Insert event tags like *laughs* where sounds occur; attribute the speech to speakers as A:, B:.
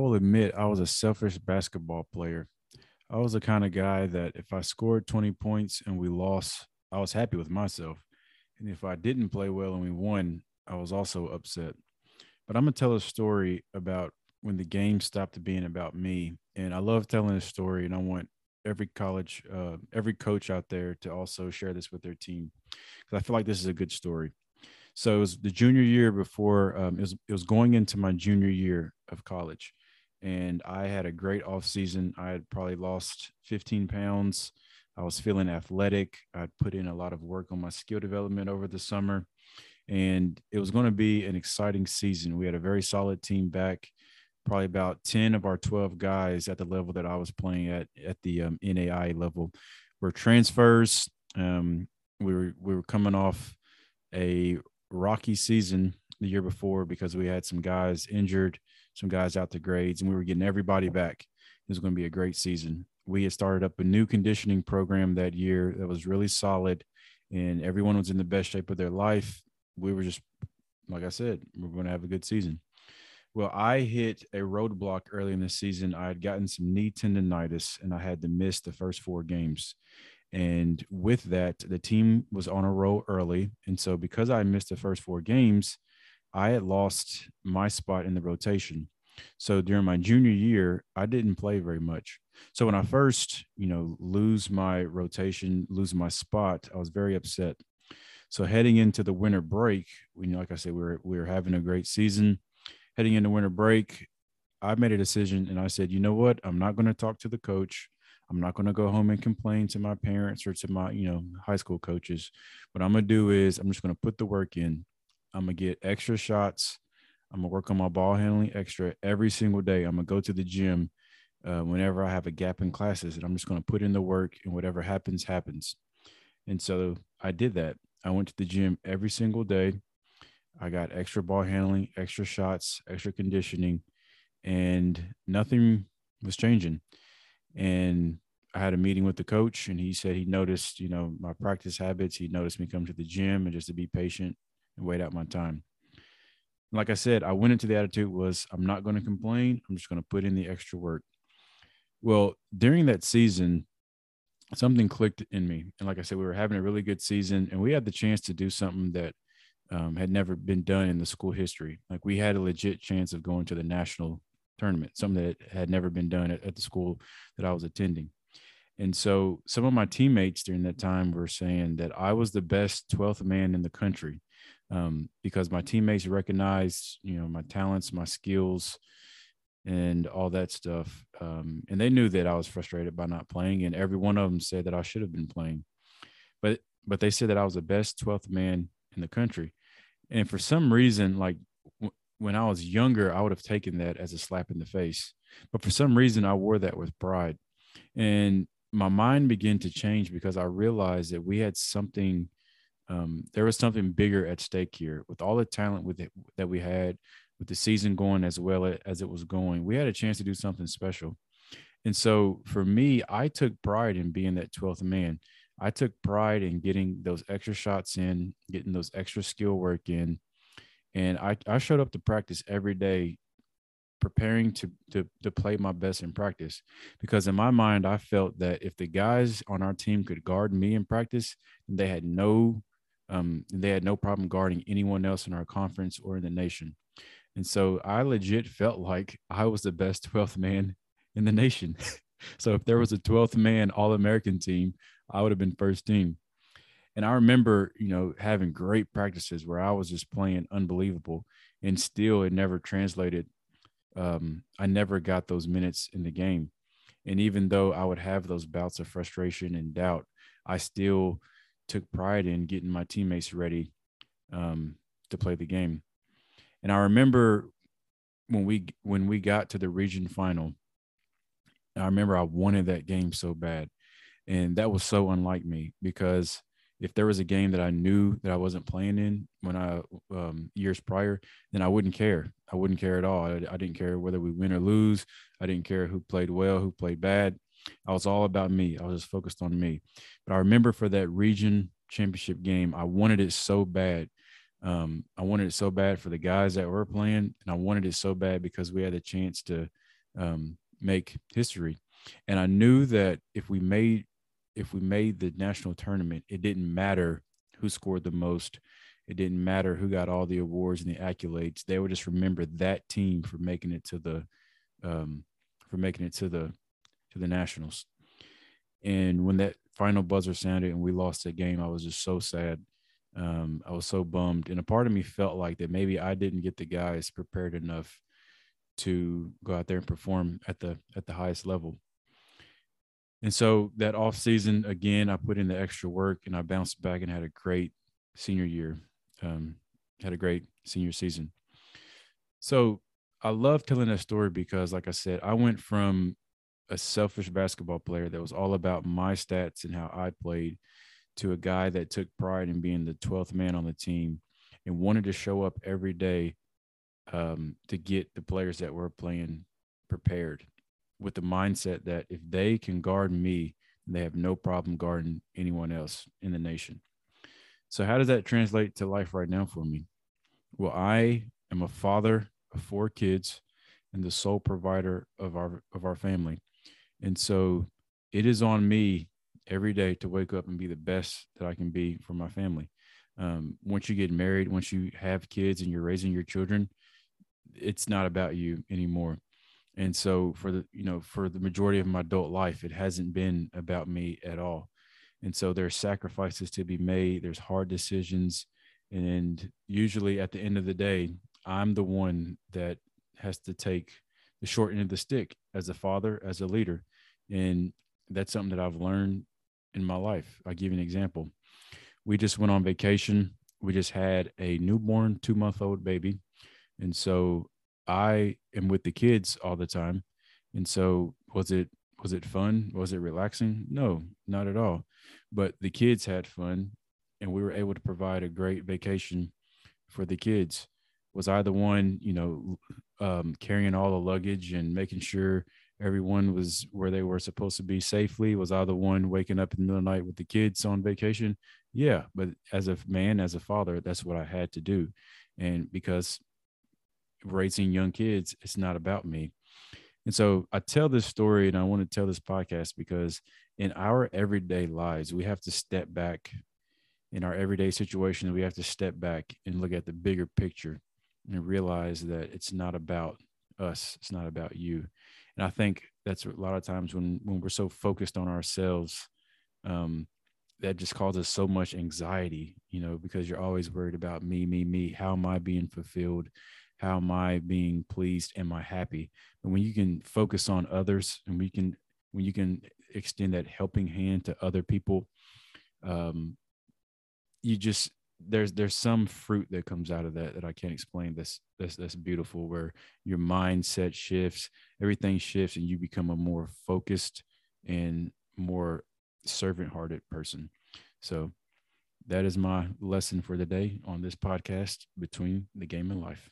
A: will admit I was a selfish basketball player. I was the kind of guy that if I scored 20 points and we lost, I was happy with myself. And if I didn't play well and we won, I was also upset. But I'm going to tell a story about when the game stopped being about me. And I love telling this story, and I want every college, uh, every coach out there to also share this with their team because I feel like this is a good story. So it was the junior year before um, it was it was going into my junior year of college, and I had a great off season. I had probably lost 15 pounds. I was feeling athletic. I'd put in a lot of work on my skill development over the summer, and it was going to be an exciting season. We had a very solid team back. Probably about 10 of our 12 guys at the level that I was playing at at the um, NAIA level were transfers. Um, we were we were coming off a rocky season the year before because we had some guys injured, some guys out to grades, and we were getting everybody back. It was going to be a great season. We had started up a new conditioning program that year that was really solid, and everyone was in the best shape of their life. We were just, like I said, we we're going to have a good season. Well, I hit a roadblock early in the season. I had gotten some knee tendonitis and I had to miss the first four games. And with that, the team was on a roll early. And so, because I missed the first four games, I had lost my spot in the rotation. So, during my junior year, I didn't play very much. So, when I first, you know, lose my rotation, lose my spot, I was very upset. So, heading into the winter break, you know, like I said, we were, we were having a great season. Heading into winter break, I made a decision and I said, you know what? I'm not going to talk to the coach. I'm not going to go home and complain to my parents or to my, you know, high school coaches. What I'm going to do is I'm just going to put the work in. I'm to get extra shots. I'm to work on my ball handling extra every single day. I'm to go to the gym uh, whenever I have a gap in classes and I'm just to put in the work and whatever happens, happens. And so I did that. I went to the gym every single day. I got extra ball handling, extra shots, extra conditioning, and nothing was changing and I had a meeting with the coach, and he said he noticed, you know, my practice habits. He noticed me come to the gym and just to be patient wait out my time. like I said, I went into the attitude was I'm not going to complain. I'm just going to put in the extra work. Well, during that season, something clicked in me, and like I said, we were having a really good season, and we had the chance to do something that um, had never been done in the school history. Like we had a legit chance of going to the national tournament, something that had never been done at, at the school that I was attending. And so some of my teammates during that time were saying that I was the best 12th man in the country um, because my teammates recognized, you know, my talents, my skills, and all that stuff. Um, and they knew that I was frustrated by not playing, and every one of them said that I should have been playing. But but they said that I was the best 12th man in the country. And for some reason, like when I was younger, I would have taken that as a slap in the face. But for some reason, I wore that with pride. And my mind began to change because I realized that we had something, um, there was something bigger at stake here. With all the talent with it, that we had, with the season going as well as it was going, we had a chance to do something special. And so for me, I took pride in being that 12th man. I took pride in getting those extra shots in, getting those extra skill work in, and I, I showed up to practice every day preparing to, to to play my best in practice because in my mind I felt that if the guys on our team could guard me in practice they had no um, they had no problem guarding anyone else in our conference or in the nation and so I legit felt like I was the best *laughs* 12th man in the nation *laughs* so if there was a 12th man all American team I would have been first team and I remember, you know, having great practices where I was just playing unbelievable and still it never translated. Um, I never got those minutes in the game. And even though I would have those bouts of frustration and doubt, I still took pride in getting my teammates ready um, to play the game. And I remember when we when we got to the region final, I remember I wanted that game so bad. And that was so unlike me because if there was a game that I knew that I wasn't playing in when I um, years prior, then I wouldn't care. I wouldn't care at all. I, I, didn't care whether we win or lose. I didn't care who played well, who played bad. I was all about me. I was just focused on me. But I remember for that region championship game, I wanted it so bad. Um, I wanted it so bad for the guys that were playing, and I wanted it so bad because we had a chance to um, make history. And I knew that if we made if we made the national tournament, it didn't matter who scored the most. It didn't matter who got all the awards and the accolades. They would just remember that team for making it to the um, for making it to the to the nationals. And when that final buzzer sounded and we lost that game, I was just so sad. Um, I was so bummed, and a part of me felt like that maybe I didn't get the guys prepared enough to go out there and perform at the at the highest level. And so that off season, again, I put in the extra work and I bounced back and had a great senior year. Um, had a great senior season. So I love telling that story because, like I said, I went from a selfish basketball player that was all about my stats and how I played to a guy that took pride in being the 12th man on the team and wanted to show up every day um, to get the players that were playing prepared with the mindset that if they can guard me, they have no problem guarding anyone else in the nation. So, how does that translate to life right now for me? Well, I am a father of four kids and the sole provider of our of our family. And so it is on me every day to wake up and be the best that I can be for my family. Um, once you get married, once you have kids and you're raising your children, it's not about you anymore. And so for the, you know, for the majority of my adult life, it hasn't been about me at all. And so there's sacrifices to be made. There's hard decisions. And usually at the end of the day, I'm the one that has to take the short end of the stick as a father, as a leader. And that's something that I've learned in my life. I'll give you an example. We just went on vacation. We just had a newborn two month old baby. And so I am with the kids all the time. And so was it was it fun? Was it relaxing? No, not at all. But the kids had fun and we were able to provide a great vacation for the kids. Was I the one, you know, um, carrying all the luggage and making sure everyone was where they were supposed to be safely? Was I the one waking up in the middle of the night with the kids on vacation? Yeah, but as a man, as a father, that's what I had to do. And because raising young kids, it's not about me. And so I tell this story and I want to tell this podcast because in our everyday lives, we have to step back in our everyday situations. We have to step back and look at the bigger picture and realize that it's not about us, it's not about you. And I think that's a lot of times when when we're so focused on ourselves, um, that just causes so much anxiety, you know, because you're always worried about me, me, me. How am I being fulfilled? how am i being pleased am i happy and when you can focus on others and we can when you can extend that helping hand to other people um you just there's there's some fruit that comes out of that that I can't explain. That's that's that's beautiful. Where your mindset shifts, everything shifts, and you become a more focused and more servant-hearted person. So that is my lesson for the day on this podcast between the game and life.